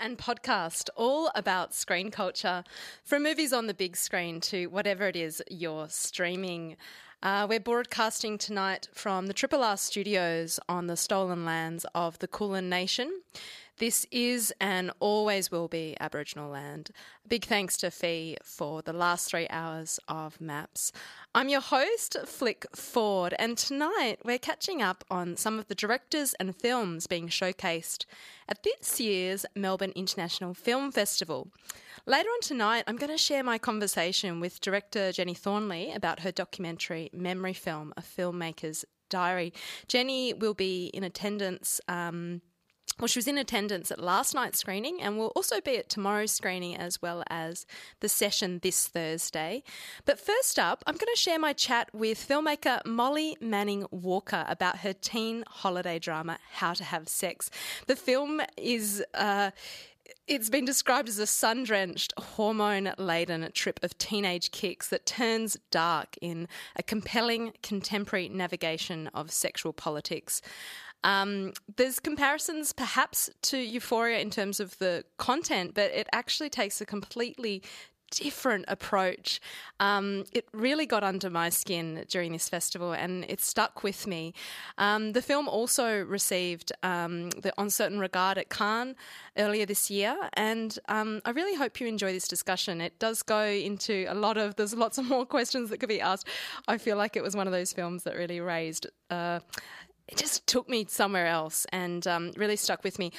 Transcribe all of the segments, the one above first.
And podcast all about screen culture, from movies on the big screen to whatever it is you're streaming. Uh, we're broadcasting tonight from the Triple R studios on the stolen lands of the Kulin Nation. This is and always will be Aboriginal land. Big thanks to Fee for the last three hours of maps. I'm your host, Flick Ford, and tonight we're catching up on some of the directors and films being showcased at this year's Melbourne International Film Festival. Later on tonight, I'm going to share my conversation with director Jeni Thornley about her documentary Memory Film, a filmmaker's diary. Jeni will be in attendance. Um, well, she was in attendance at last night's screening and will also be at tomorrow's screening as well as the session this Thursday. But first up, I'm going to share my chat with filmmaker Molly Manning Walker about her teen holiday drama, How to Have Sex. The film is. Uh, it's been described as a sun drenched, hormone laden trip of teenage kicks that turns dark in a compelling contemporary navigation of sexual politics. Um, there's comparisons perhaps to Euphoria in terms of the content, but it actually takes a completely different approach. Um, it really got under my skin during this festival and it stuck with me. Um, the film also received um, the Un Certain Regard at Cannes earlier this year, and um, I really hope you enjoy this discussion. It does go into a lot of, there's lots of more questions that could be asked. I feel like it was one of those films that really raised. Uh, it just took me somewhere else and um, really stuck with me.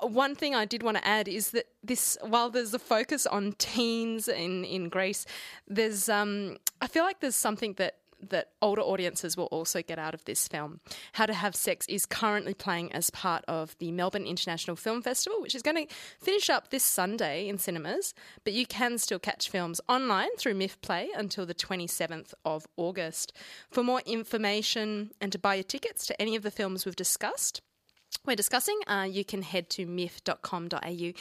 One thing I did want to add is that this, while there's a focus on teens in, in Greece, there's um, I feel like there's something that that older audiences will also get out of this film. How to Have Sex is currently playing as part of the Melbourne International Film Festival, which is going to finish up this Sunday in cinemas, but you can still catch films online through MIFF Play until the 27th of August. For more information and to buy your tickets to any of the films we've discussed, we're discussing, uh, you can head to miff.com.au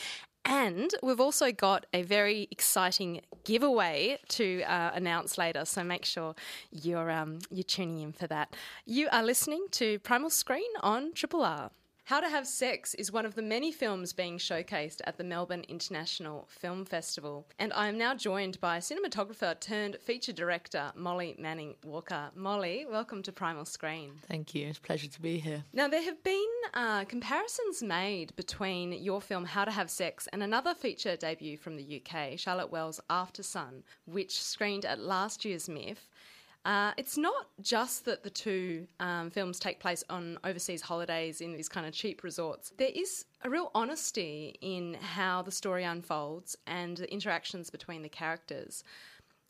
and we've also got a very exciting giveaway to uh, announce later, so make sure you're um, you're tuning in for that. You are listening to Primal Screen on Triple R. How to Have Sex is one of the many films being showcased at the Melbourne International Film Festival. And I am now joined by cinematographer turned feature director Molly Manning Walker. Molly, welcome to Primal Screen. Thank you. It's a pleasure to be here. Now, there have been uh, comparisons made between your film How to Have Sex and another feature debut from the UK, Charlotte Wells' Aftersun, which screened at last year's MIFF. Uh, it's not just that the two um, films take place on overseas holidays in these kind of cheap resorts. There is a real honesty in how the story unfolds and the interactions between the characters.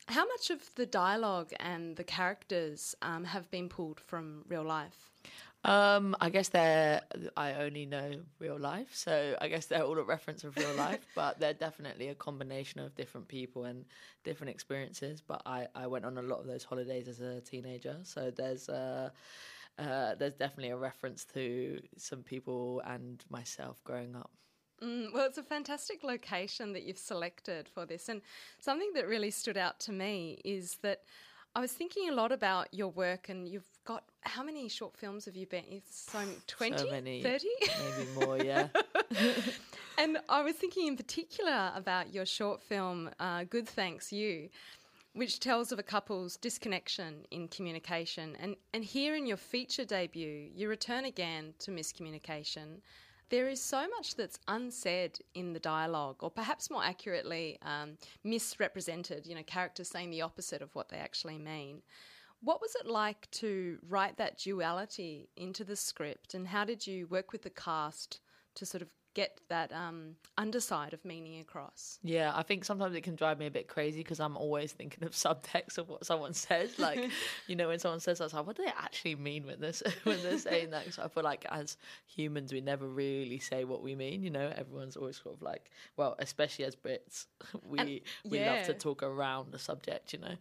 How much of the dialogue and the characters um, have been pulled from real life? Um, I guess they're. I only know real life, so I guess they're all a reference of real life. but they're definitely a combination of different people and different experiences. But I, I went on a lot of those holidays as a teenager, so there's uh, uh, there's definitely a reference to some people and myself growing up. Mm, well, it's a fantastic location that you've selected for this, and something that really stood out to me is that I was thinking a lot about your work, and you've got how many short films have you been? It's so 20, So many, 30? maybe more. Yeah. and I was thinking in particular about your short film, uh, Good Thanks You, which tells of a couple's disconnection in communication. And, and here in your feature debut, you return again to miscommunication. There is so much that's unsaid in the dialogue, or perhaps more accurately, um, misrepresented, you know, characters saying the opposite of what they actually mean. What was it like to write that duality into the script, and how did you work with the cast to sort of get that um, underside of meaning across. Yeah, I think sometimes it can drive me a bit crazy because I'm always thinking of subtext of what someone says. Like, you know, when someone says that, like, what do they actually mean when this when they're saying that? So I feel like as humans, we never really say what we mean. You know, everyone's always sort of like, well, especially as Brits, we and, we love to talk around the subject. You know,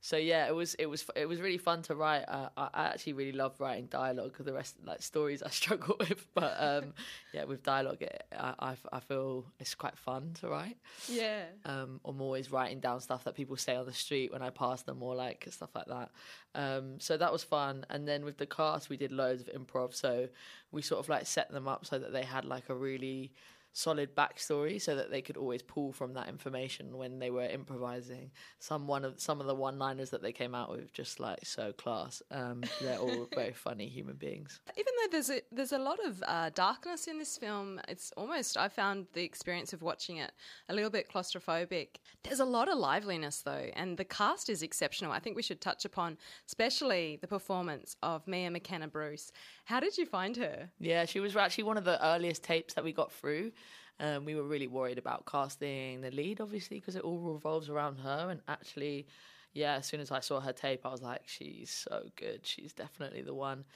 so yeah, it was it was it was really fun to write. Uh, I, I actually really love writing dialogue. The rest like stories I struggle with, but um, yeah, with dialogue, it, I, I, I feel it's quite fun to write. Yeah. Um, I'm always writing down stuff that people say on the street when I pass them, or like stuff like that. Um, so that was fun. And then with the cast, we did loads of improv. So we sort of like set them up so that they had like a really solid backstory so that they could always pull from that information when they were improvising. Some one of some of the one liners that they came out with just like so class. Um, they're all very funny human beings. Even though there's a there's a lot of uh, darkness in this film, it's almost I found the experience of watching it a little bit claustrophobic. There's a lot of liveliness though, and the cast is exceptional. I think we should touch upon, especially the performance of Mia McKenna Bruce. How did you find her? Yeah, she was actually one of the earliest tapes that we got through. Um, we were really worried about casting the lead, obviously, because it all revolves around her. And actually, yeah, as soon as I saw her tape, I was like, she's so good. She's definitely the one.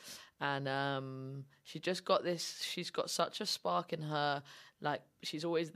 And um, she just got this, she's got such a spark in her. Like, she's always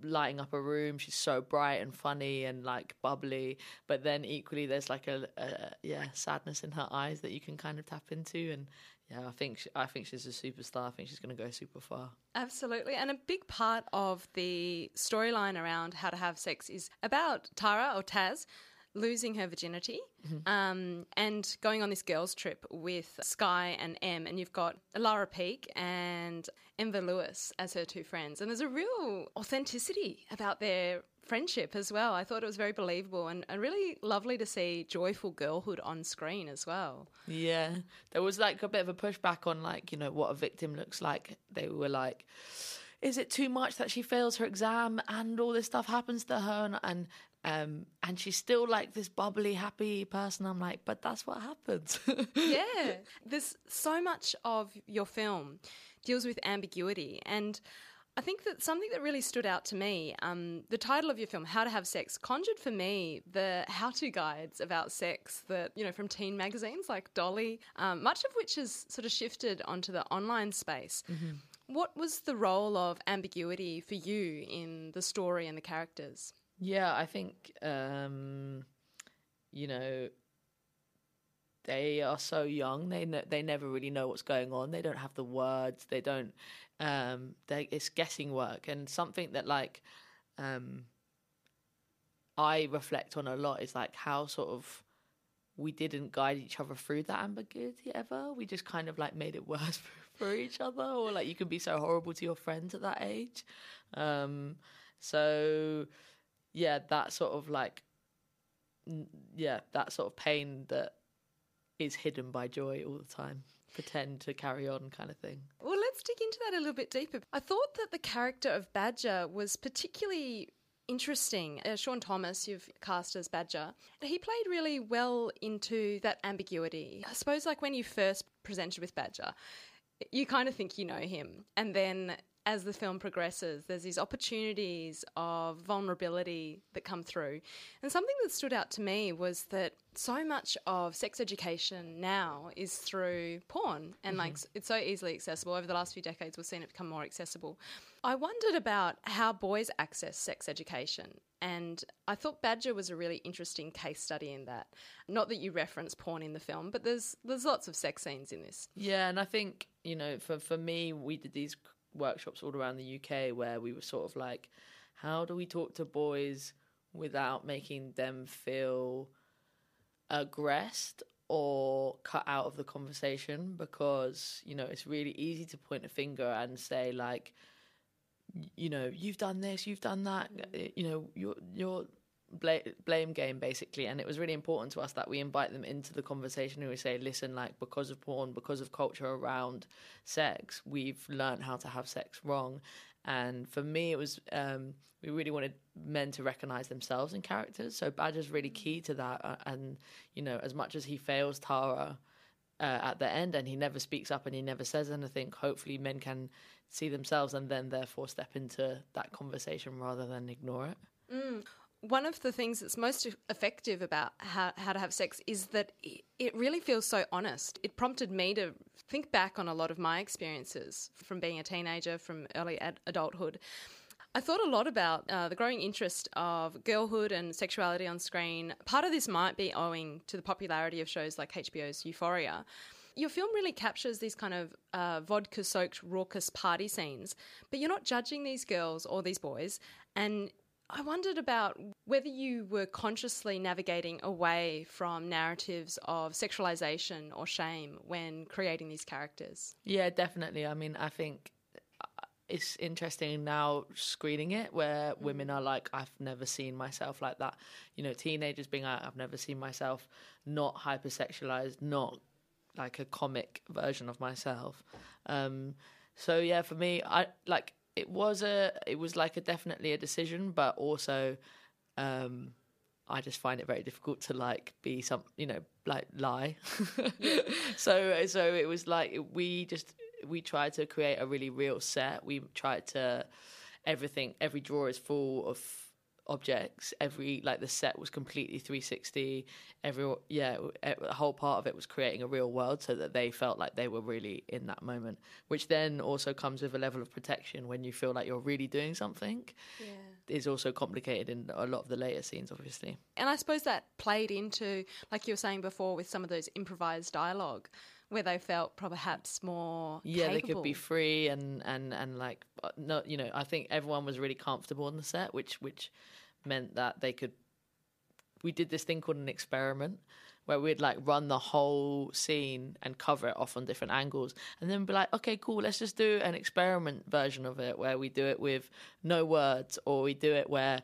lighting up a room. She's so bright and funny and like bubbly. But then equally, there's like a, a yeah sadness in her eyes that you can kind of tap into. And yeah, I think she, I think she's a superstar. I think she's going to go super far. Absolutely, and a big part of the storyline around how to have sex is about Tara or Taz losing her virginity mm-hmm. um, and going on this girls' trip with Sky and Em. And you've got Lara Peake and Enva Lewis as her two friends. And there's a real authenticity about their friendship as well. I thought it was very believable and, and really lovely to see joyful girlhood on screen as well. Yeah. There was like a bit of a pushback on like, you know, what a victim looks like. They were like, is it too much that she fails her exam and all this stuff happens to her and, and um, and she's still like this bubbly, happy person. I'm like, but that's what happens. yeah. There's so much of your film deals with ambiguity. And I think that something that really stood out to me, um, the title of your film, How to Have Sex, conjured for me the how to guides about sex that, you know, from teen magazines like Dolly, um, much of which has sort of shifted onto the online space. Mm-hmm. What was the role of ambiguity for you in the story and the characters? Yeah, I think um, you know they are so young. They ne- they never really know what's going on. They don't have the words. They don't. Um, it's guessing work and something that like um, I reflect on a lot is like how sort of we didn't guide each other through that ambiguity ever. We just kind of like made it worse for, for each other, or like you can be so horrible to your friends at that age. Um, so yeah, that sort of like, yeah, that sort of pain that is hidden by joy all the time. Pretend to carry on, kind of thing. Well, let's dig into that a little bit deeper. I thought that the character of Badger was particularly interesting. Uh, Shaun Thomas, you've cast as Badger, he played really well into that ambiguity. I suppose, like when you first presented with Badger, you kind of think you know him, and then as the film progresses, there's these opportunities of vulnerability that come through. And something that stood out to me was that so much of sex education now is through porn and mm-hmm. like it's so easily accessible. Over the last few decades, we've seen it become more accessible. I wondered about how boys access sex education. And I thought Badger was a really interesting case study in that. Not that you reference porn in the film, but there's there's lots of sex scenes in this. Yeah, and I think you know, for for me, we did these workshops all around the UK where we were sort of like, how do we talk to boys without making them feel aggressed or cut out of the conversation? Because, you know, it's really easy to point a finger and say, like, you know, you've done this, you've done that, you know, your blame game basically and it was really important to us that we invite them into the conversation and we say listen like because of porn because of culture around sex we've learned how to have sex wrong. And for me it was um, we really wanted men to recognize themselves in characters so badger's really key to that uh, and you know as much as he fails tara uh, at the end and he never speaks up and he never says anything hopefully men can see themselves and then therefore step into that conversation rather than ignore it. Mm one of the things that's most effective about how, how to have sex is that it really feels so honest. It prompted me to think back on a lot of my experiences from being a teenager, from early ad- adulthood. I thought a lot about uh, the growing interest of girlhood and sexuality on screen. Part of this might be owing to the popularity of shows like HBO's Euphoria. Your film really captures these kind of uh, vodka soaked, raucous party scenes, but you're not judging these girls or these boys, and I wondered about whether you were consciously navigating away from narratives of sexualization or shame when creating these characters. Yeah, definitely. I mean, I think uh, it's interesting now screening it where mm. women are like, I've never seen myself like that. You know, teenagers being like, I've never seen myself not hypersexualized, not like a comic version of myself. Um, so yeah, for me, I like it was a it was like a definitely a decision, but also um, I just find it very difficult to like be some you know like lie. so so it was like we just we tried to create a really real set. We tried to everything every drawer is full of objects every like the set was completely 360 every yeah the whole part of it was creating a real world so that they felt like they were really in that moment which then also comes with a level of protection when you feel like you're really doing something. Yeah. Is also complicated in a lot of the later scenes obviously. And i suppose that played into like you were saying before with some of those improvised dialogue where they felt perhaps more yeah capable. they could be free and and and like uh, no you know i think everyone was really comfortable on the set which which meant that they could we did this thing called an experiment where we'd like run the whole scene and cover it off on different angles and then be like okay cool let's just do an experiment version of it where we do it with no words or we do it where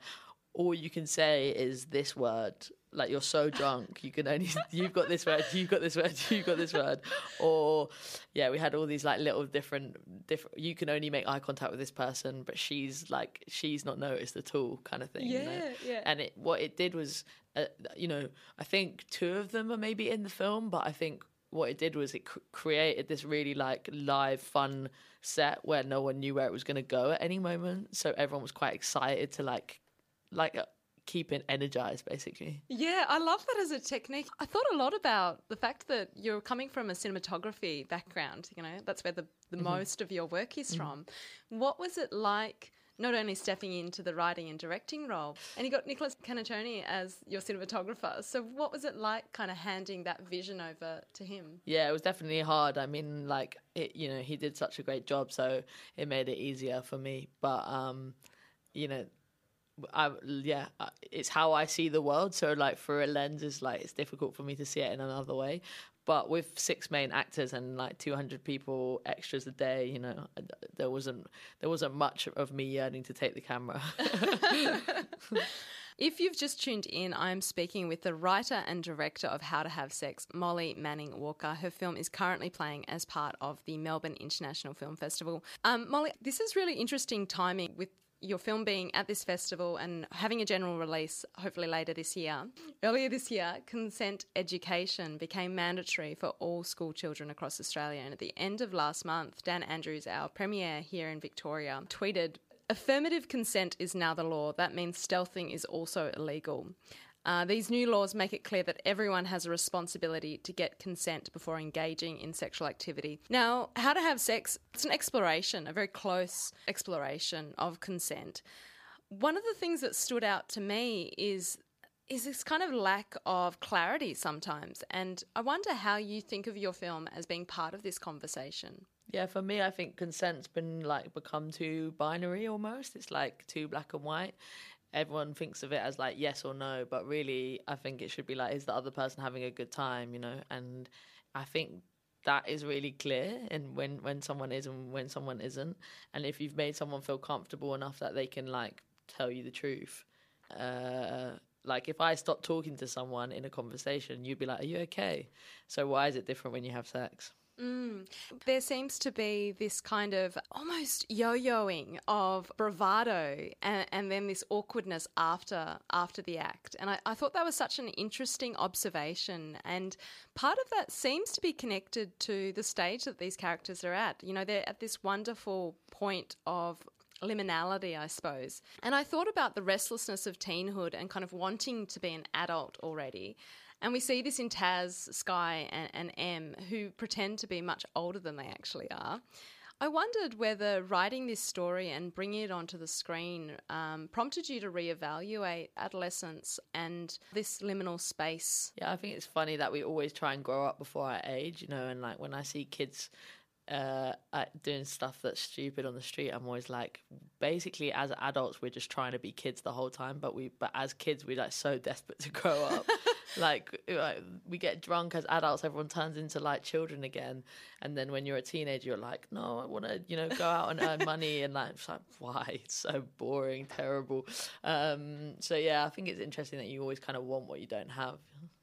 all you can say is this word like you're so drunk you can only you've got this word you've got this word you've got this word. Or yeah we had all these like little different different you can only make eye contact with this person but she's like she's not noticed at all kind of thing yeah you know? yeah and it what it did was uh, you know i think two of them are maybe in the film but i think what it did was it cr- created this really like live fun set where no one knew where it was going to go at any moment. So everyone was quite excited to like like uh, keep it energized basically yeah i love that as a technique i thought a lot about the fact that you're coming from a cinematography background you know that's where the, the mm-hmm. most of your work is mm-hmm. from what was it like not only stepping into the writing and directing role, and you got Nicholas Canniccioni as your cinematographer. So, what was it like, kind of handing that vision over to him? Yeah, it was definitely hard. I mean, like, it, you know, he did such a great job, so it made it easier for me. But, um, you know, I, yeah, it's how I see the world. So like for a lens is like it's difficult for me to see it in another way. But with six main actors and like 200 people extras a day, you know, there wasn't there wasn't much of me yearning to take the camera. If you've just tuned in, I'm speaking with the writer and director of How to Have Sex, Molly Manning Walker. Her film is currently playing as part of the Melbourne International Film Festival. Um, Molly, this is really interesting timing with your film being at this festival and having a general release hopefully later this year. Earlier this year, consent education became mandatory for all school children across Australia. And at the end of last month, Dan Andrews, our premier here in Victoria, tweeted Affirmative consent is now the law. That means stealthing is also illegal. Uh, these new laws make it clear that everyone has a responsibility to get consent before engaging in sexual activity. Now, how to have sex, it's an exploration, a very close exploration of consent. One of the things that stood out to me is is this kind of lack of clarity sometimes and I wonder how you think of your film as being part of this conversation. Yeah, for me, I think consent's been like become too binary almost. It's like too black and white everyone thinks of it as like yes or no, but really, I think it should be like, is the other person having a good time, you know? And I think that is really clear and when when someone is and when someone isn't. And if you've made someone feel comfortable enough that they can like tell you the truth uh like if i stop talking to someone in a conversation you'd be like are you okay? So why is it different when you have sex Mm. There seems to be this kind of almost yo-yoing of bravado and, and then this awkwardness after after the act. And I, I, thought that was such an interesting observation. And part of that seems to be connected to the stage that these characters are at. You know, they're at this wonderful point of liminality, I suppose. And I thought about the restlessness of teenhood and kind of wanting to be an adult already. And we see this in Taz, Sky, and, and Em, who pretend to be much older than they actually are. I wondered whether writing this story and bringing it onto the screen um, prompted you to reevaluate adolescence and this liminal space. Yeah, I think it's funny that we always try and grow up before our age, you know, and like when I see kids uh, doing stuff that's stupid on the street, I'm always like, basically, as adults, we're just trying to be kids the whole time. But we, but as kids, we're like so desperate to grow up. Like, like, we get drunk as adults, everyone turns into like children again. And then when you're a teenager, you're like, no, I want to, you know, go out and earn money. And like, it's like, why? It's so boring, terrible. Um, so yeah, I think it's interesting that you always kind of want what you don't have.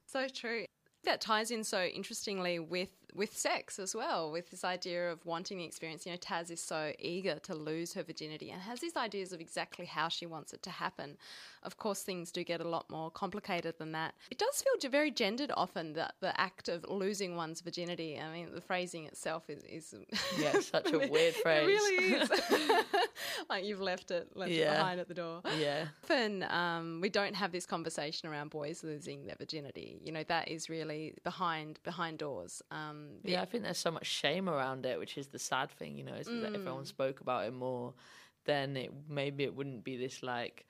So true. That ties in so interestingly with with sex as well, with this idea of wanting the experience. You know, Taz is so eager to lose her virginity and has these ideas of exactly how she wants it to happen. Of course, things do get a lot more complicated than that. It does feel very gendered often, that the act of losing one's virginity. I mean, the phrasing itself is. is yeah, such a weird phrase. It really is. like you've left it, left yeah. it behind at the door. Yeah. Often um, we don't have this conversation around boys losing their virginity. You know, that is really behind behind doors. Um, yeah, I think there's so much shame around it, which is the sad thing. You know, is mm. that if everyone mm. spoke about it more, then it maybe it wouldn't be this like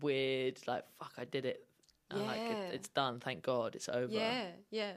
weird like fuck I did it. Yeah. Like it, it's done, thank God, it's over. Yeah, yeah.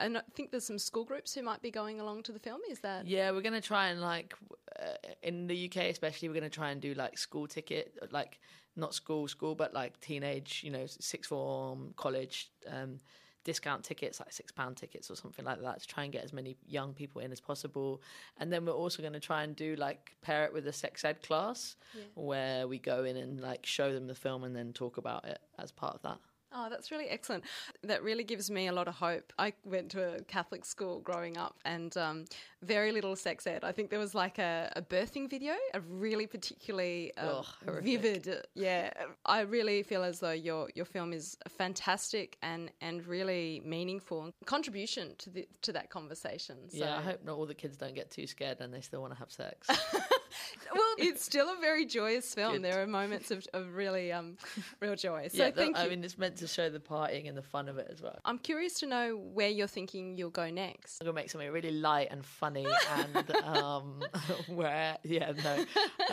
And I think there's some school groups who might be going along to the film. Is that? Yeah, we're gonna try and like uh, in the UK, especially, we're gonna try and do like school ticket, like not school, school, but like teenage, you know, sixth form, college. Um, discount tickets, like six pound tickets or something like that, to try and get as many young people in as possible. And then we're also going to try and do like pair it with a sex ed class yeah. where we go in and like show them the film and then talk about it as part of that. Oh, that's really excellent. That really gives me a lot of hope. I went to a Catholic school growing up and um, very little sex ed. I think there was like a, a birthing video, a really particularly uh, vivid. Yeah, I really feel as though your your film is fantastic and and really meaningful contribution to the to that conversation. So. Yeah, I hope not all the kids don't get too scared and they still want to have sex. well, it's still a very joyous film. Good. There are moments of, of really um, real joy. So yeah, thank I mean, it's meant to show the partying and the fun of it as well. I'm curious to know where you're thinking you'll go next. I'm gonna make something really light and funny, and um, where yeah, no,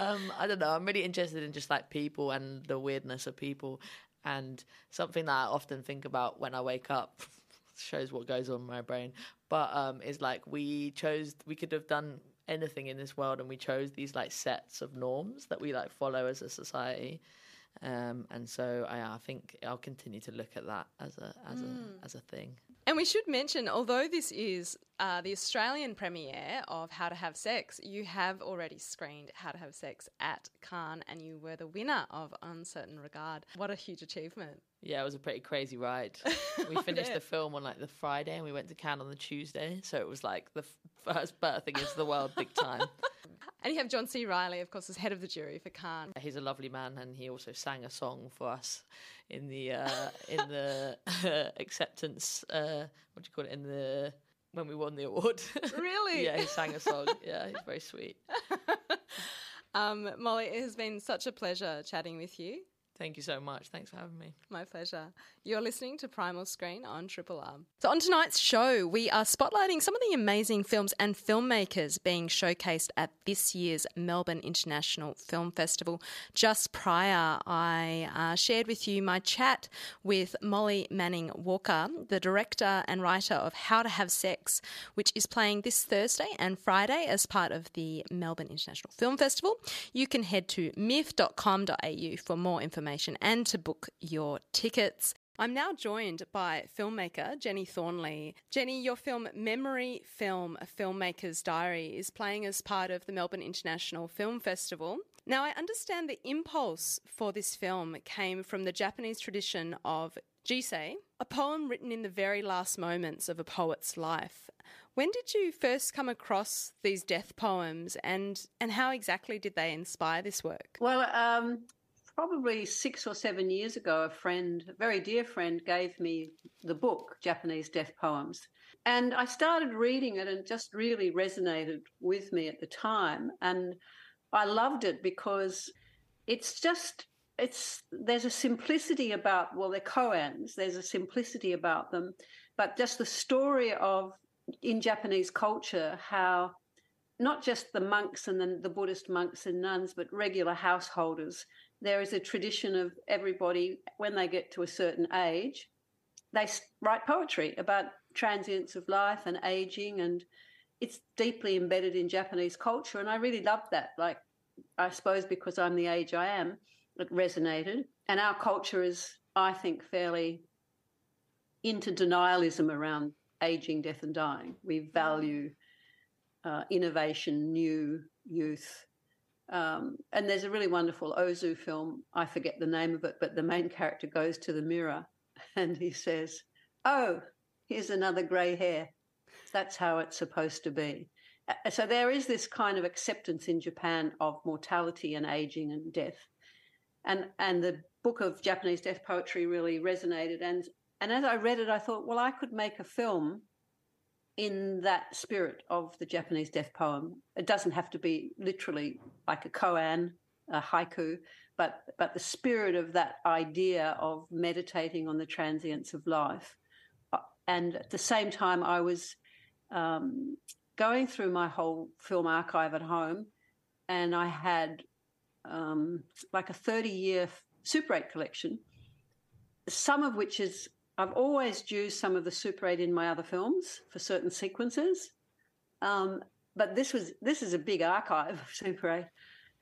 um, I don't know. I'm really interested in just like people and the weirdness of people, and something that I often think about when I wake up. shows what goes on in my brain but um is like we chose we could have done anything in this world and we chose these like sets of norms that we like follow as a society um, and so I, I, think I'll continue to look at that as a as mm. a as a thing. And we should mention, although this is uh, the Australian premiere of How to Have Sex, you have already screened How to Have Sex at Cannes, and you were the winner of Un Certain Regard. What a huge achievement! Yeah, it was a pretty crazy ride. We finished the film on like the Friday, and we went to Cannes on the Tuesday, so it was like the f- first birthing into the world, big time. And you have John C. Reilly, of course, as head of the jury for Cannes. He's a lovely man, and he also sang a song for us in the uh, in the uh, acceptance. Uh, what do you call it? In the when we won the award. Really? yeah, he sang a song. Yeah, he's very sweet. um, Molly, it has been such a pleasure chatting with you. Thank you so much. Thanks for having me. My pleasure. You're listening to Primal Screen on Triple R. So, on tonight's show, we are spotlighting some of the amazing films and filmmakers being showcased at this year's Melbourne International Film Festival. Just prior, I uh, shared with you my chat with Molly Manning Walker, the director and writer of How to Have Sex, which is playing this Thursday and Friday as part of the Melbourne International Film Festival. You can head to miff.com.au for more information information and to book your tickets. I'm now joined by filmmaker Jeni Thornley. Jeni, your film Memory Film, A Filmmaker's Diary, is playing as part of the Melbourne International Film Festival. Now, I understand the impulse for this film came from the Japanese tradition of Jisei, a poem written in the very last moments of a poet's life. When did you first come across these death poems and, and how exactly did they inspire this work? Well, um, probably six or seven years ago, a friend, a very dear friend, gave me the book, Japanese Death Poems. And I started reading it and it just really resonated with me at the time. And I loved it because it's just it's there's a simplicity about well they're koans there's a simplicity about them but just the story of in japanese culture how not just the monks and the, the buddhist monks and nuns but regular householders there is a tradition of everybody when they get to a certain age they write poetry about transience of life and aging and it's deeply embedded in Japanese culture, and I really loved that. Like, I suppose because I'm the age I am, it resonated. And our culture is, I think, fairly into denialism around aging, death, and dying. We value uh, innovation, new youth. Um, and there's a really wonderful Ozu film. I forget the name of it, but the main character goes to the mirror and he says, Oh, here's another grey hair. That's how it's supposed to be. So there is this kind of acceptance in Japan of mortality and aging and death. And and the book of Japanese death poetry really resonated and and as I read it I thought well I could make a film in that spirit of the Japanese death poem. It doesn't have to be literally like a koan, a haiku, but but the spirit of that idea of meditating on the transience of life and at the same time, I was um, going through my whole film archive at home, and I had um, like a 30 year Super 8 collection, some of which is I've always used some of the Super 8 in my other films for certain sequences. Um, but this was this is a big archive of Super 8.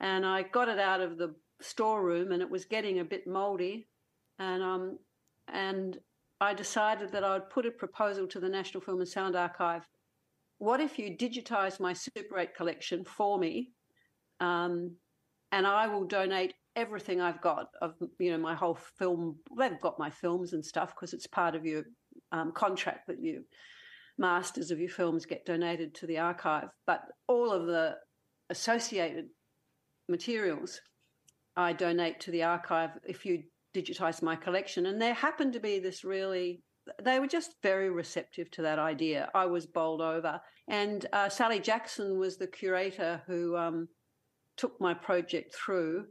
And I got it out of the storeroom and it was getting a bit moldy. And um and I decided that I would put a proposal to the National Film and Sound Archive. What if you digitise my Super 8 collection for me, um, and I will donate everything I've got of you know my whole film. They've got my films and stuff because it's part of your um, contract that you masters of your films get donated to the archive. But all of the associated materials I donate to the archive if you digitize my collection. And there happened to be this really, they were just very receptive to that idea. I was bowled over. And uh, Sally Jackson was the curator who um, took my project through.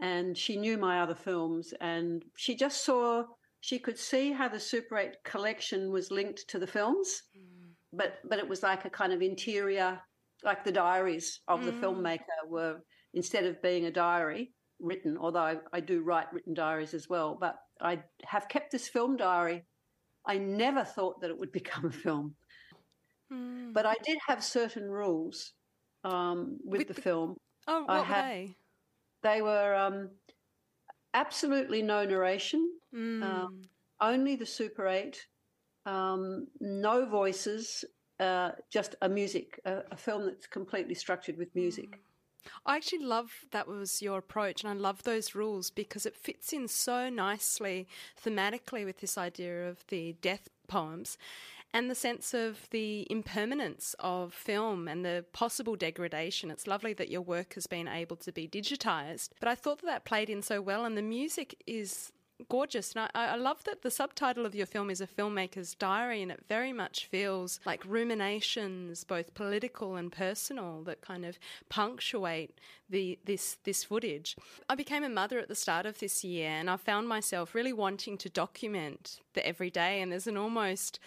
And she knew my other films. And she just saw, she could see how the Super 8 collection was linked to the films. Mm. But, but it was like a kind of interior, like the diaries of mm. the filmmaker were, instead of being a diary, written, although I, I do write written diaries as well. But I have kept this film diary. I never thought that it would become a film. Mm. But I did have certain rules um, with, with, the, the film. Oh, what I had, they? Were um, absolutely no narration, mm. um, only the Super 8, um, no voices, uh, just a music, a, a, film that's completely structured with music. Mm. I actually love that was your approach, and I love those rules because it fits in so nicely thematically with this idea of the death poems and the sense of the impermanence of film and the possible degradation. It's lovely that your work has been able to be digitized, but I thought that that played in so well, and the music is gorgeous. And I, I, love that the subtitle of your film is A Filmmaker's Diary, and it very much feels like ruminations, both political and personal, that kind of punctuate the this this footage. I became a mother at the start of this year, and I found myself really wanting to document the everyday, and there's an almost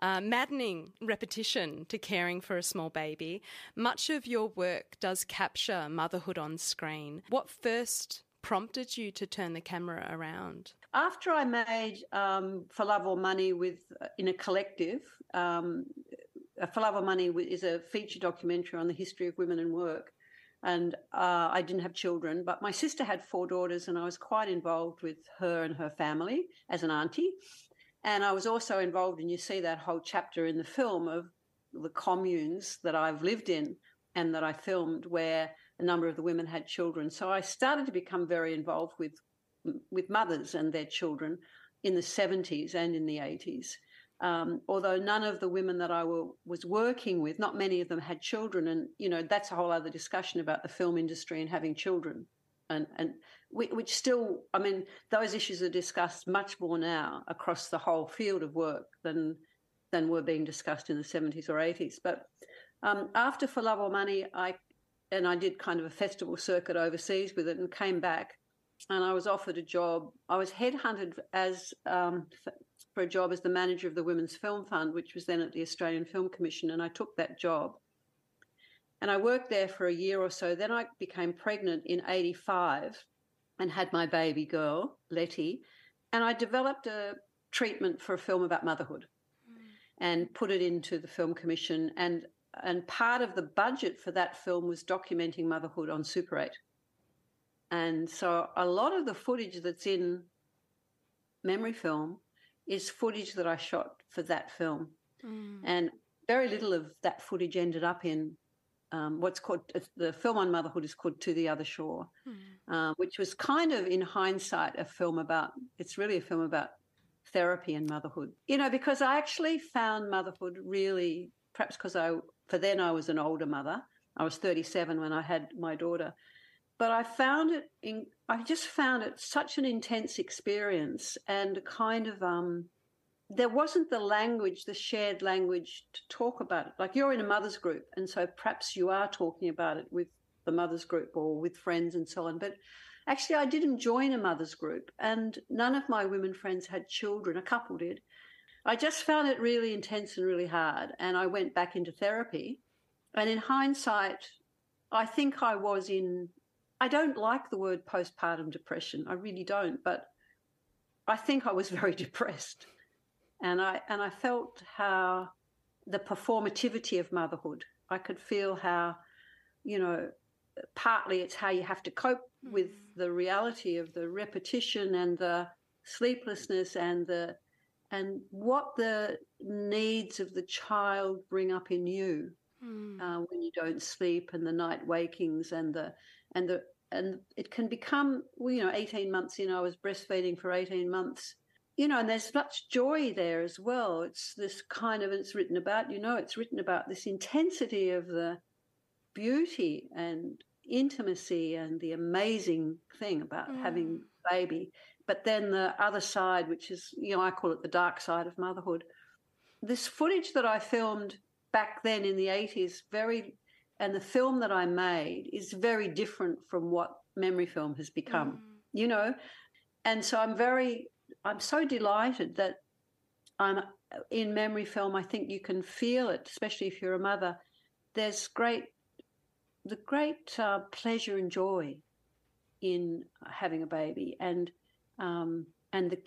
uh, maddening repetition to caring for a small baby. Much of your work does capture motherhood on screen. What first prompted you to turn the camera around? After I made um, For Love or Money with uh, in a collective, um, For Love or Money is a feature documentary on the history of women and work. and uh, I didn't have children, but my sister had four daughters, and I was quite involved with her and her family as an auntie. And I was also involved, and you see that whole chapter in the film of the communes that I've lived in and that I filmed, where a number of the women had children. So I started to become very involved with with mothers and their children in the 70s and in the 80s. Um, although none of the women that I were, was working with, not many of them had children, and you know that's a whole other discussion about the film industry and having children, and and which still, I mean, those issues are discussed much more now across the whole field of work than than were being discussed in the seventies or eighties. But um, after For Love or Money, I and I did kind of a festival circuit overseas with it, and came back, and I was offered a job. I was headhunted as um, for a job as the manager of the Women's Film Fund, which was then at the Australian Film Commission, and I took that job. And I worked there for a year or so. Then I became pregnant in 85 and had my baby girl, Letty. And I developed a treatment for a film about motherhood mm. and put it into the Film Commission. And, and part of the budget for that film was documenting motherhood on Super 8. And so a lot of the footage that's in memory film is footage that I shot for that film. Mm. And very little of that footage ended up in um, what's called the film on motherhood is called To the Other Shore, mm. uh, which was kind of in hindsight a film about, it's really a film about therapy and motherhood. You know, because I actually found motherhood really, perhaps because I, for then I was an older mother. I was 37 when I had my daughter. But I found it in, I just found it such an intense experience and kind of um, there wasn't the language, the shared language to talk about it. Like you're in a mother's group, and so perhaps you are talking about it with the mother's group or with friends and so on. But actually, I didn't join a mother's group, and none of my women friends had children. A couple did. I just found it really intense and really hard, and I went back into therapy. And in hindsight, I think I was in I don't like the word postpartum depression. I really don't, but I think I was very depressed. And I and I felt how the performativity of motherhood. I could feel how, you know, partly it's how you have to cope with mm. the reality of the repetition and the sleeplessness and the and what the needs of the child bring up in you mm. uh, when you don't sleep and the night wakings and the and the and it can become well, you know 18 months in i was breastfeeding for 18 months you know and there's much joy there as well it's this kind of it's written about you know it's written about this intensity of the beauty and intimacy and the amazing thing about mm. having baby but then the other side which is you know i call it the dark side of motherhood this footage that i filmed back then in the 80s very and the film that I made is very different from what memory film has become, mm. you know? And so I'm very, I'm so delighted that I'm in memory film. I think you can feel it, especially if you're a mother. There's great, the great uh, pleasure and joy in having a baby. And, um, and the,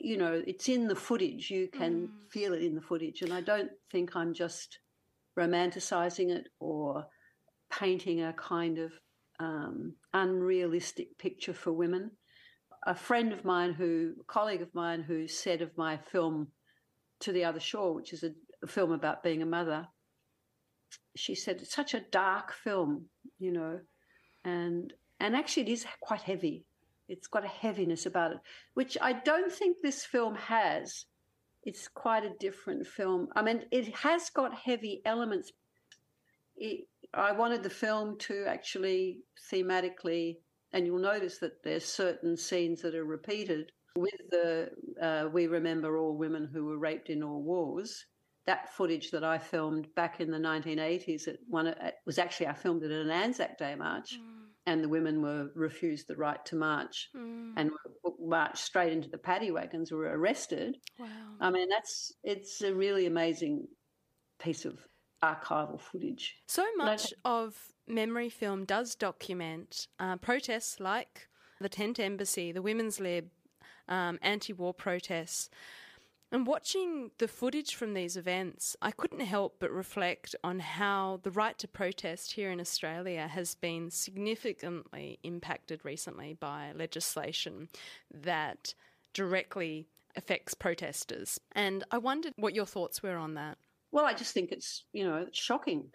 you know, it's in the footage. You can mm. feel it in the footage. And I don't think I'm just romanticizing it or painting a kind of um, unrealistic picture for women. A friend of mine, who, a colleague of mine, who said of my film To the Other Shore, which is a, a film about being a mother, she said it's such a dark film, you know, and and actually it is quite heavy. It's got a heaviness about it, which I don't think this film has. It's quite a different film. I mean, it has got heavy elements. It, I wanted the film to actually thematically, and you'll notice that there's certain scenes that are repeated with the uh, "We remember all women who were raped in all wars." That footage that I filmed back in the 1980s, it, one, it was actually I filmed it at an Anzac Day march. Mm and the women were refused the right to march mm. and marched straight into the paddy wagons were arrested wow i mean that's it's a really amazing piece of archival footage. So much of memory film does document uh, protests like the Tent Embassy, the Women's Lib, um, anti war protests. And watching the footage from these events, I couldn't help but reflect on how the right to protest here in Australia has been significantly impacted recently by legislation that directly affects protesters. And I wondered what your thoughts were on that. Well, I just think it's, you know, shocking.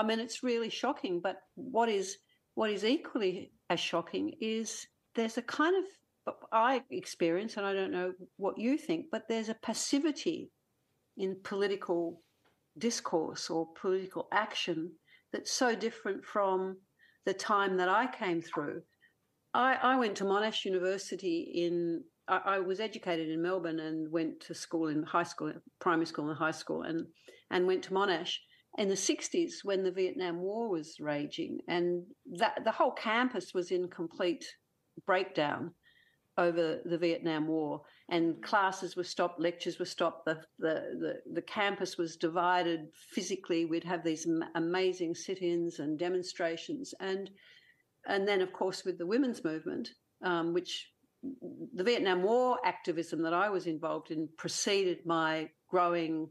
I mean, it's really shocking. But what is what is equally as shocking is there's a kind of I experience, and I don't know what you think, but there's a passivity in political discourse or political action that's so different from the time that I came through. I, I went to Monash University in. I, I, was educated in Melbourne and went to school in high school, primary school and high school, and and went to Monash in the 60s when the Vietnam War was raging, and that the whole campus was in complete breakdown over the Vietnam War, and classes were stopped, lectures were stopped, the the the, the campus was divided physically. We'd have these amazing sit-ins and demonstrations, and and then of course with the women's movement, um, which the Vietnam War activism that I was involved in preceded my growing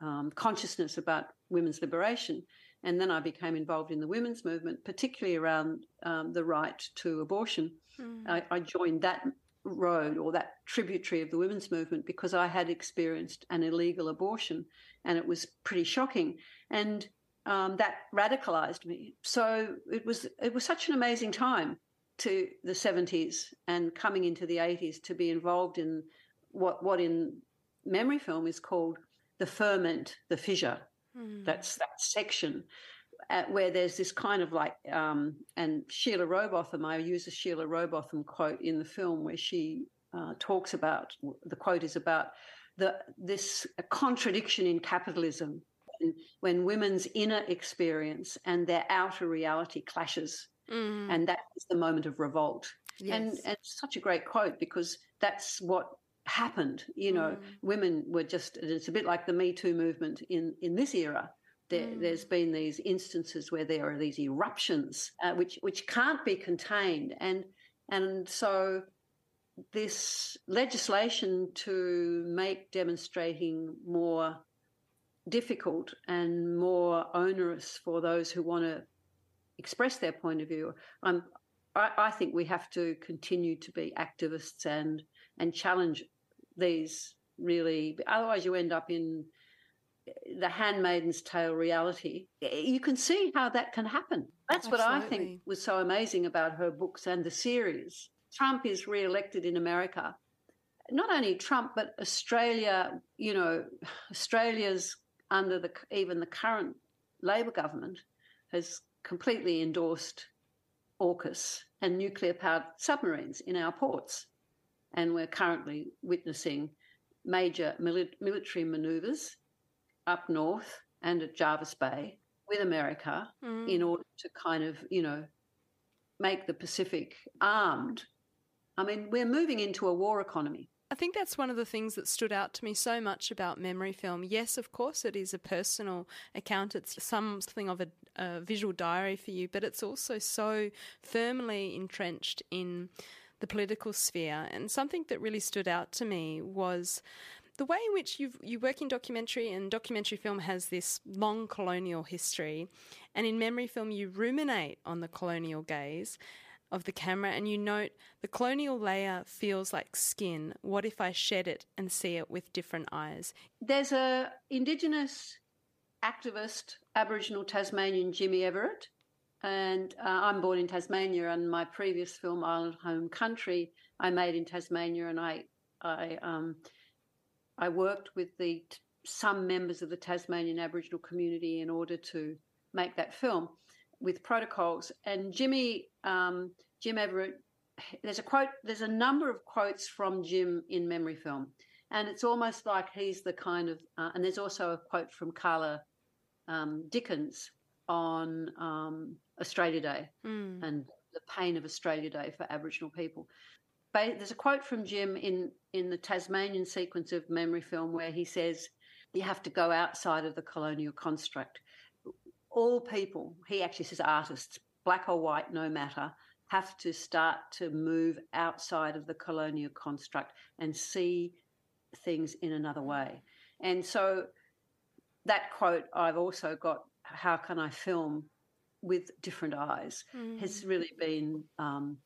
um, consciousness about women's liberation. And then I became involved in the women's movement, particularly around um, the right to abortion. Mm. I, I, joined that road or that tributary of the women's movement because I had experienced an illegal abortion and it was pretty shocking. And um, that radicalized me. So it was it was such an amazing time to the 70s and coming into the 80s to be involved in what what in memory film is called the ferment, the fissure. Mm. That's that section where there's this kind of like, um, and Sheila Rowbotham, I use a Sheila Rowbotham quote in the film where she uh, talks about the quote is about the this contradiction in capitalism when, when women's inner experience and their outer reality clashes, mm. and that is the moment of revolt. Yes. And, and it's such a great quote because that's what happened. You know, mm. women were just, it's a bit like the Me Too movement in, in this era. There, mm. been these instances where there are these eruptions uh, which which can't be contained, and and so this legislation to make demonstrating more difficult and more onerous for those who want to express their point of view. I'm, I, I think we have to continue to be activists and and challenge these really. Otherwise, you end up in the handmaiden's tale reality you can see how that can happen that's Absolutely. what i think was so amazing about her books and the series trump is re-elected in america not only trump but australia you know australia's under the even the current labor government has completely endorsed AUKUS and nuclear powered submarines in our ports and we're currently witnessing major military maneuvers up north and at Jervis Bay with America mm. in order to kind of, you know, make the Pacific armed. I mean, we're moving into a war economy. I think that's one of the things that stood out to me so much about memory film. Yes, of course, it is a personal account. It's something of a, a visual diary for you, but it's also so firmly entrenched in the political sphere. And something that really stood out to me was the way in which you you work in documentary and documentary film has this long colonial history, and in memory film you ruminate on the colonial gaze of the camera and you note the colonial layer feels like skin. What if I shed it and see it with different eyes? There's a indigenous activist, Aboriginal Tasmanian Jimmy Everett, and uh, I'm born in Tasmania. And my previous film, Island Home Country, I made in Tasmania, and I I um, I worked with the some members of the Tasmanian Aboriginal community in order to make that film with protocols. And Jimmy, um, Jim Everett, there's a quote, there's a number of quotes from Jim in memory film, and it's almost like he's the kind of. Uh, and there's also a quote from Karla um, Dickens on um, Australia Day mm. and the pain of Australia Day for Aboriginal people there's a quote from Jim in in the Tasmanian sequence of memory film where he says, "You have to go outside of the colonial construct. All people," he actually says, artists, black or white, no matter, have to start to move outside of the colonial construct and see things in another way. And so that quote I've also got how can I film with different eyes mm. has really been um,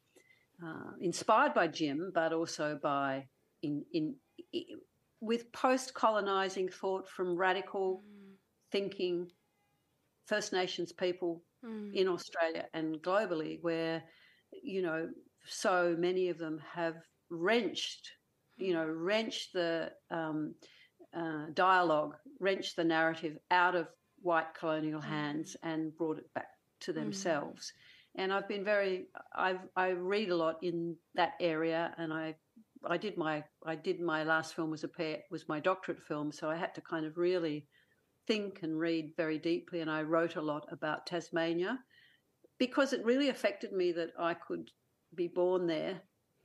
uh, inspired by Jim, but also by in in, in with post colonizing thought from radical mm. thinking First Nations people mm. in Australia and globally, where you know so many of them have wrenched, you know, wrenched the um, uh, dialogue, wrenched the narrative out of white colonial mm. hands and brought it back to mm. themselves. Mm. And I've been very, I've, I read a lot in that area, and I, I did my, I did my last film was a pair, was my doctorate film, so I had to kind of really think and read very deeply, and I wrote a lot about Tasmania because it really affected me that I could be born there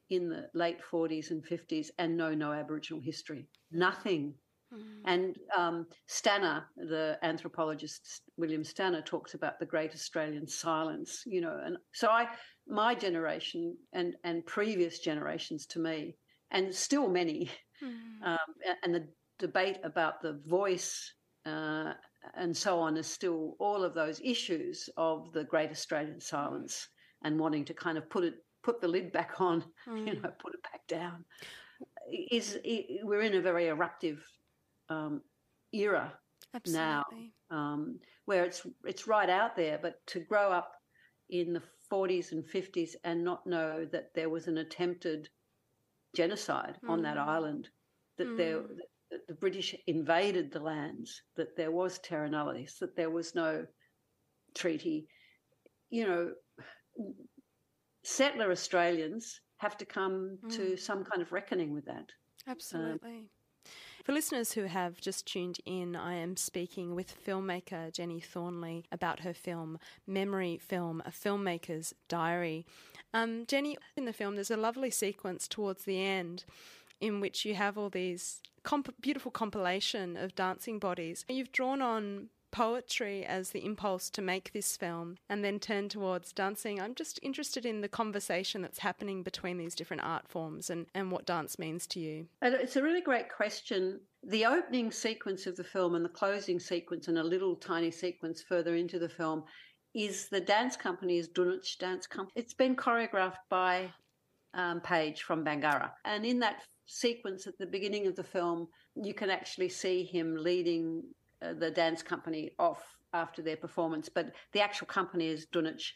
in the late 40s and 50s and know no Aboriginal history. Nothing. Mm. And um, Stanner, the anthropologist William Stanner, talks about the Great Australian Silence. You know, and so I, my generation and and previous generations to me, and still many, mm. um, and the debate about the voice uh, and so on is still all of those issues of the Great Australian Silence and wanting to kind of put it put the lid back on, mm. you know, put it back down. Is we're in a very eruptive um, era Absolutely. now, um, where it's it's right out there. But to grow up in the 40s and 50s and not know that there was an attempted genocide mm. on that mm. island, that mm. there that the British invaded the lands, that there was terra nullius, that there was no treaty, you know, settler Australians have to come mm. to some kind of reckoning with that. Absolutely. Um, for listeners who have just tuned in, I am speaking with filmmaker Jeni Thornley about her film Memory Film, a filmmaker's diary. Um, Jeni, in the film, there's a lovely sequence towards the end in which you have all these comp- beautiful compilation of dancing bodies. You've drawn on poetry as the impulse to make this film and then turn towards dancing. I'm just interested in the conversation that's happening between these different art forms and, and what dance means to you. It's a really great question. The opening sequence of the film and the closing sequence and a little tiny sequence further into the film is the dance company is Dunwich Dance Company. It's been choreographed by um, Page from Bangarra. And in that sequence at the beginning of the film, you can actually see him leading the dance company off after their performance, but the actual company is Dunwich.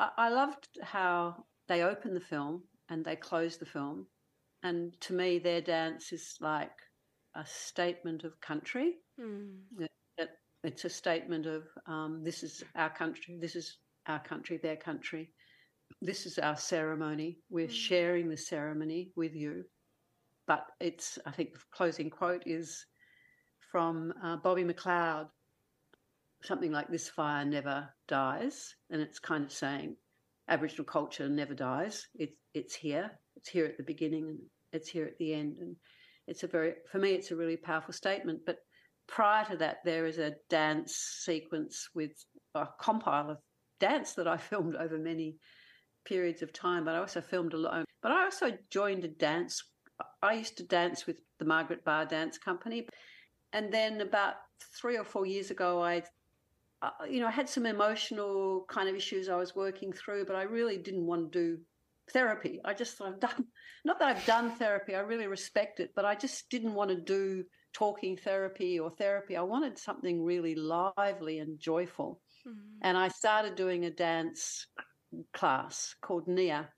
I, I loved how they open the film and they close the film, and to me, their dance is like a statement of country. Mm. it's a statement of um, this is our country, this is our country, their country. This is our ceremony. We're mm. sharing the ceremony with you. But it's, I think the closing quote is from uh, Bobby McLeod, something like this fire never dies. And it's kind of saying Aboriginal culture never dies. It's, it's here. It's here at the beginning and it's here at the end. And it's a very, for me, it's a really powerful statement. But prior to that, there is a dance sequence with a compile of dance that I filmed over many periods of time, but I also filmed alone. But I also joined a dance. I used to dance with the Margaret Barr Dance Company and then about three or four years ago, I, uh, you know, I had some emotional kind of issues I was working through, but I really didn't want to do therapy. I just thought I've done not that I've done therapy. I really respect it, but I just didn't want to do talking therapy or therapy. I wanted something really lively and joyful. Mm-hmm. And I started doing a dance class called Nia,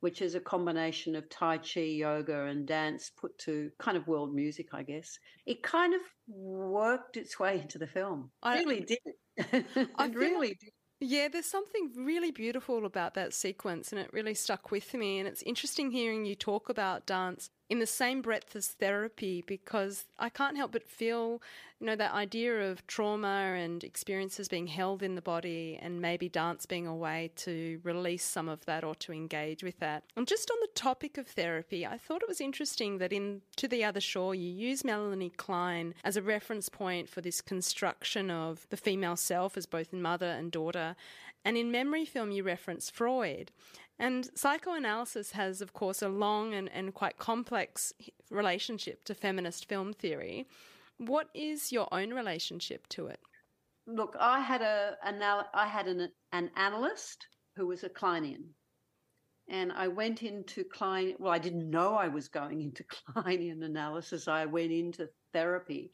which is a combination of Tai Chi, yoga, and dance put to kind of world music, I guess. It kind of worked its way into the film. I really did. I really did. Yeah, there's something really beautiful about that sequence, and it really stuck with me. And it's interesting hearing you talk about dance in the same breadth as therapy because I can't help but feel, you know, that idea of trauma and experiences being held in the body and maybe dance being a way to release some of that or to engage with that. And just on the topic of therapy, I thought it was interesting that in To the Other Shore, you use Melanie Klein as a reference point for this construction of the female self as both mother and daughter. And in Memory Film, you reference Freud. And psychoanalysis has, of course, a long and, and quite complex relationship to feminist film theory. What is your own relationship to it? Look, I had a I had an, an analyst who was a Kleinian, and I went into Klein. Well, I didn't know I was going into Kleinian analysis. I went into therapy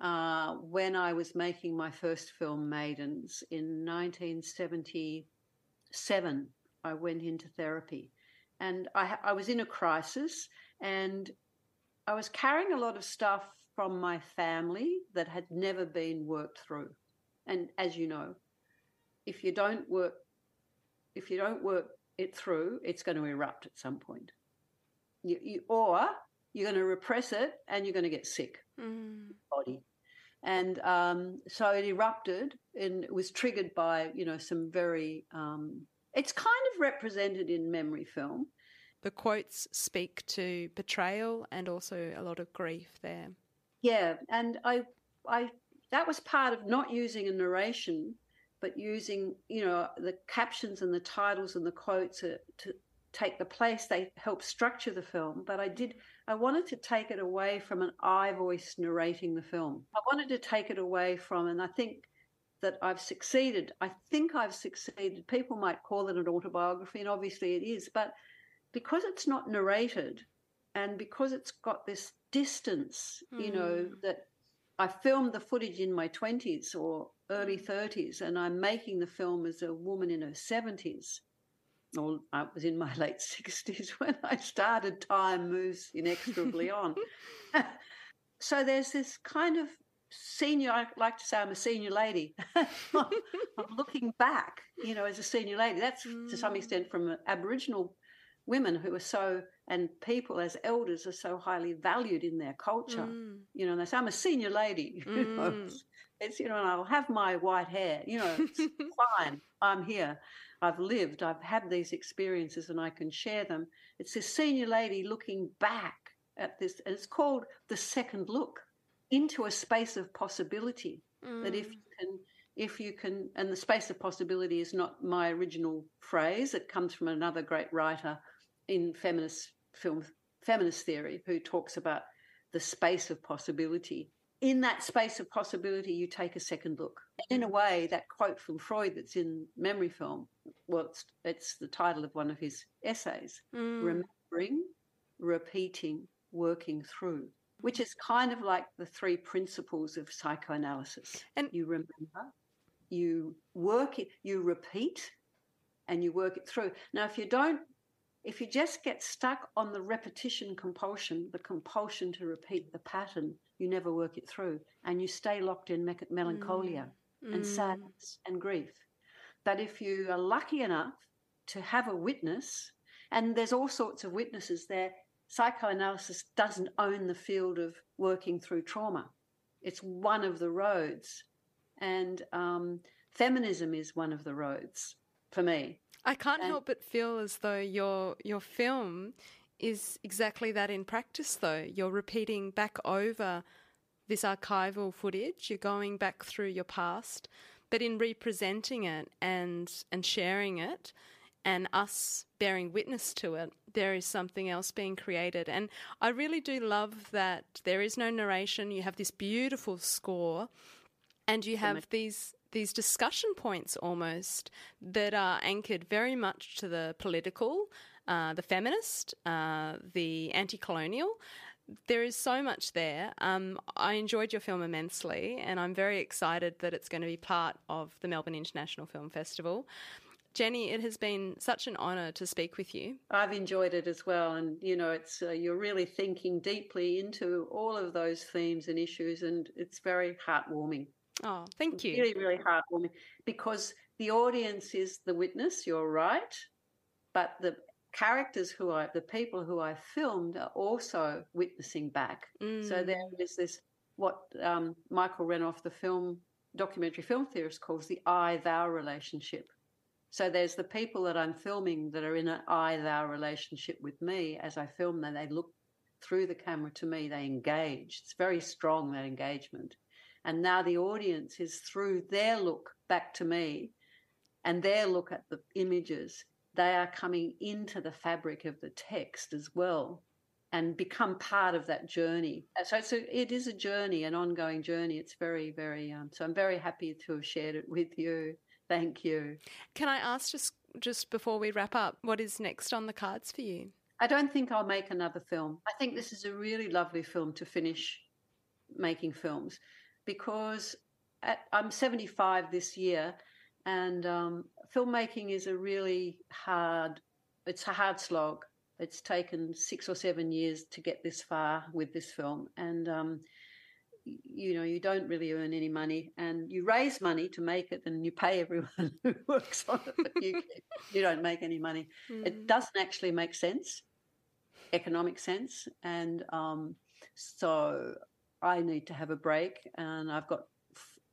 uh, when I was making my first film, Maidens, in 1977. I went into therapy, and I, I was in a crisis, and I was carrying a lot of stuff from my family that had never been worked through. And as you know, if you don't work, if you don't work it through, it's going to erupt at some point. You, you, or you're going to repress it and you're going to get sick mm. body. And um, so it erupted and it was triggered by, you know, some very, um, it's kind of represented in memory film. The quotes speak to betrayal and also a lot of grief there. Yeah. And I, I, that was part of not using a narration but using you know the captions and the titles and the quotes to, to take the place they help structure the film but i did i wanted to take it away from an i voice narrating the film i wanted to take it away from and i think that i've succeeded i think i've succeeded people might call it an autobiography and obviously it is but because it's not narrated and because it's got this distance mm. you know hmm. that I filmed the footage in my 20s or early 30s, and I'm making the film as a woman in her 70s. Or I was in my late 60s when I started. Time moves inexorably on. so there's this kind of senior, I like to say I'm a senior lady. I'm looking back, you know, as a senior lady. That's to some mm. extent from Aboriginal women who are so and people as elders are so highly valued in their culture. Mm. You know, and they say, I'm a senior lady. Mm. You know, mm. it's, you know, and I'll have my white hair. You know, it's fine. I'm here. I've lived. I've had these experiences and I can share them. It's this senior lady looking back at this, and it's called the second look into a space of possibility. Mm. That if mm. you can if you can, and the space of possibility is not my original phrase, it comes from another great writer in feminist film feminist theory who talks about the space of possibility. In that space of possibility, you take a second look. And In a way, that quote from Freud that's in Memory Film, well, it's, it's the title of one of his essays mm. Remembering, Repeating, Working Through, which is kind of like the three principles of psychoanalysis. And you remember, you work it, you repeat, and you work it through. Now, if you don't if you just get stuck on the repetition compulsion, the compulsion to repeat the pattern, you never work it through and you stay locked in me- melancholia mm. and mm. sadness and grief. But if you are lucky enough to have a witness, and there's all sorts of witnesses there, psychoanalysis doesn't own the field of working through trauma. It's one of the roads. And um, feminism is one of the roads for me. I can't and help but feel as though your your film is exactly that in practice though. You're repeating back over this archival footage, you're going back through your past, but in representing it and and sharing it and us bearing witness to it, there is something else being created. And I really do love that there is no narration. You have this beautiful score and you have these these discussion points almost that are anchored very much to the political, uh, the feminist, uh, the anti colonial. There is so much there. Um, I enjoyed your film immensely, and I'm very excited that it's going to be part of the Melbourne International Film Festival. Jeni, it has been such an honour to speak with you. I've enjoyed it as well, and you know, it's uh, you're really thinking deeply into all of those themes and issues, and it's very heartwarming. Oh, thank you. Really, really heartwarming because the audience is the witness. You're right, but the characters who I, the people who I filmed, are also witnessing back. Mm. So there is this what um, Michael Renov, the film documentary film theorist, calls the I-thou relationship. So there's the people that I'm filming that are in an I-thou relationship with me as I film them. They look through the camera to me. They engage. It's very strong that engagement. And now the audience is through their look back to me and their look at the images they are coming into the fabric of the text as well and become part of that journey. So it is a journey, an ongoing journey. It's very, very, um, so I'm very happy to have shared it with you. Thank you. Can I ask just just before we wrap up, what is next on the cards for you? I don't think I'll make another film. I think this is a really lovely film to finish making films because at, I'm 75 this year, and um, filmmaking is a really hard. It's a hard slog. It's taken six or seven years to get this far with this film, and um, you know you don't really earn any money, and you raise money to make it, and you pay everyone who works on it, but you you don't make any money. Mm. It doesn't actually make sense, economic sense, and um, so I need to have a break, and I've got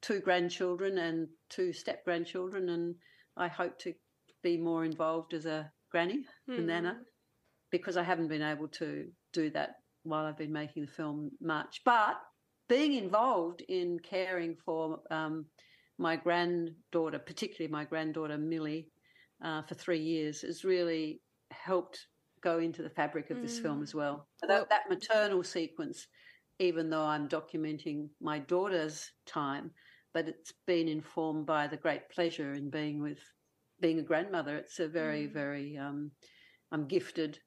two grandchildren and two step grandchildren, and I hope to be more involved as a granny, mm. a nana because I haven't been able to do that while I've been making the film much. But being involved in caring for um, my granddaughter, particularly my granddaughter Millie, uh, for three years, has really helped go into the fabric of this mm. film as well. That, that maternal sequence, even though I'm documenting my daughter's time, but it's been informed by the great pleasure in being with being a grandmother. It's a very, mm. very um, I'm gifted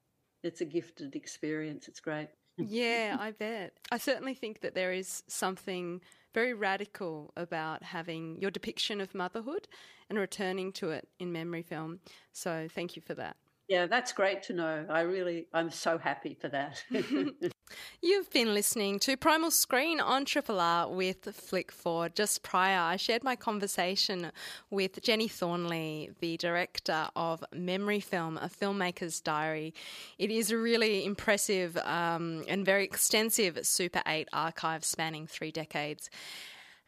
it's a gifted experience. It's great. Yeah, I bet. I certainly think that there is something very radical about having your depiction of motherhood and returning to it in memory film. So thank you for that. Yeah, that's great to know. I really, I'm so happy for that. You've been listening to Primal Screen on Triple R with Flick Ford. Just prior, I shared my conversation with Jeni Thornley, the director of Memory Film, a filmmaker's diary. It is a really impressive um, and very extensive Super 8 archive spanning three decades.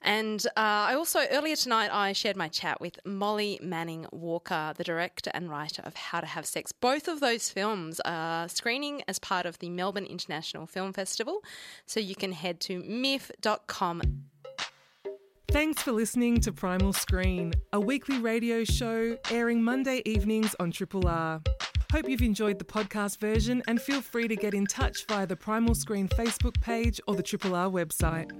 And uh, I also, earlier tonight, I shared my chat with Molly Manning Walker, the director and writer of How to Have Sex. Both of those films are screening as part of the Melbourne International Film Festival. So you can head to miff.com. Thanks for listening to Primal Screen, a weekly radio show airing Monday evenings on Triple R. Hope you've enjoyed the podcast version and feel free to get in touch via the Primal Screen Facebook page or the Triple R website.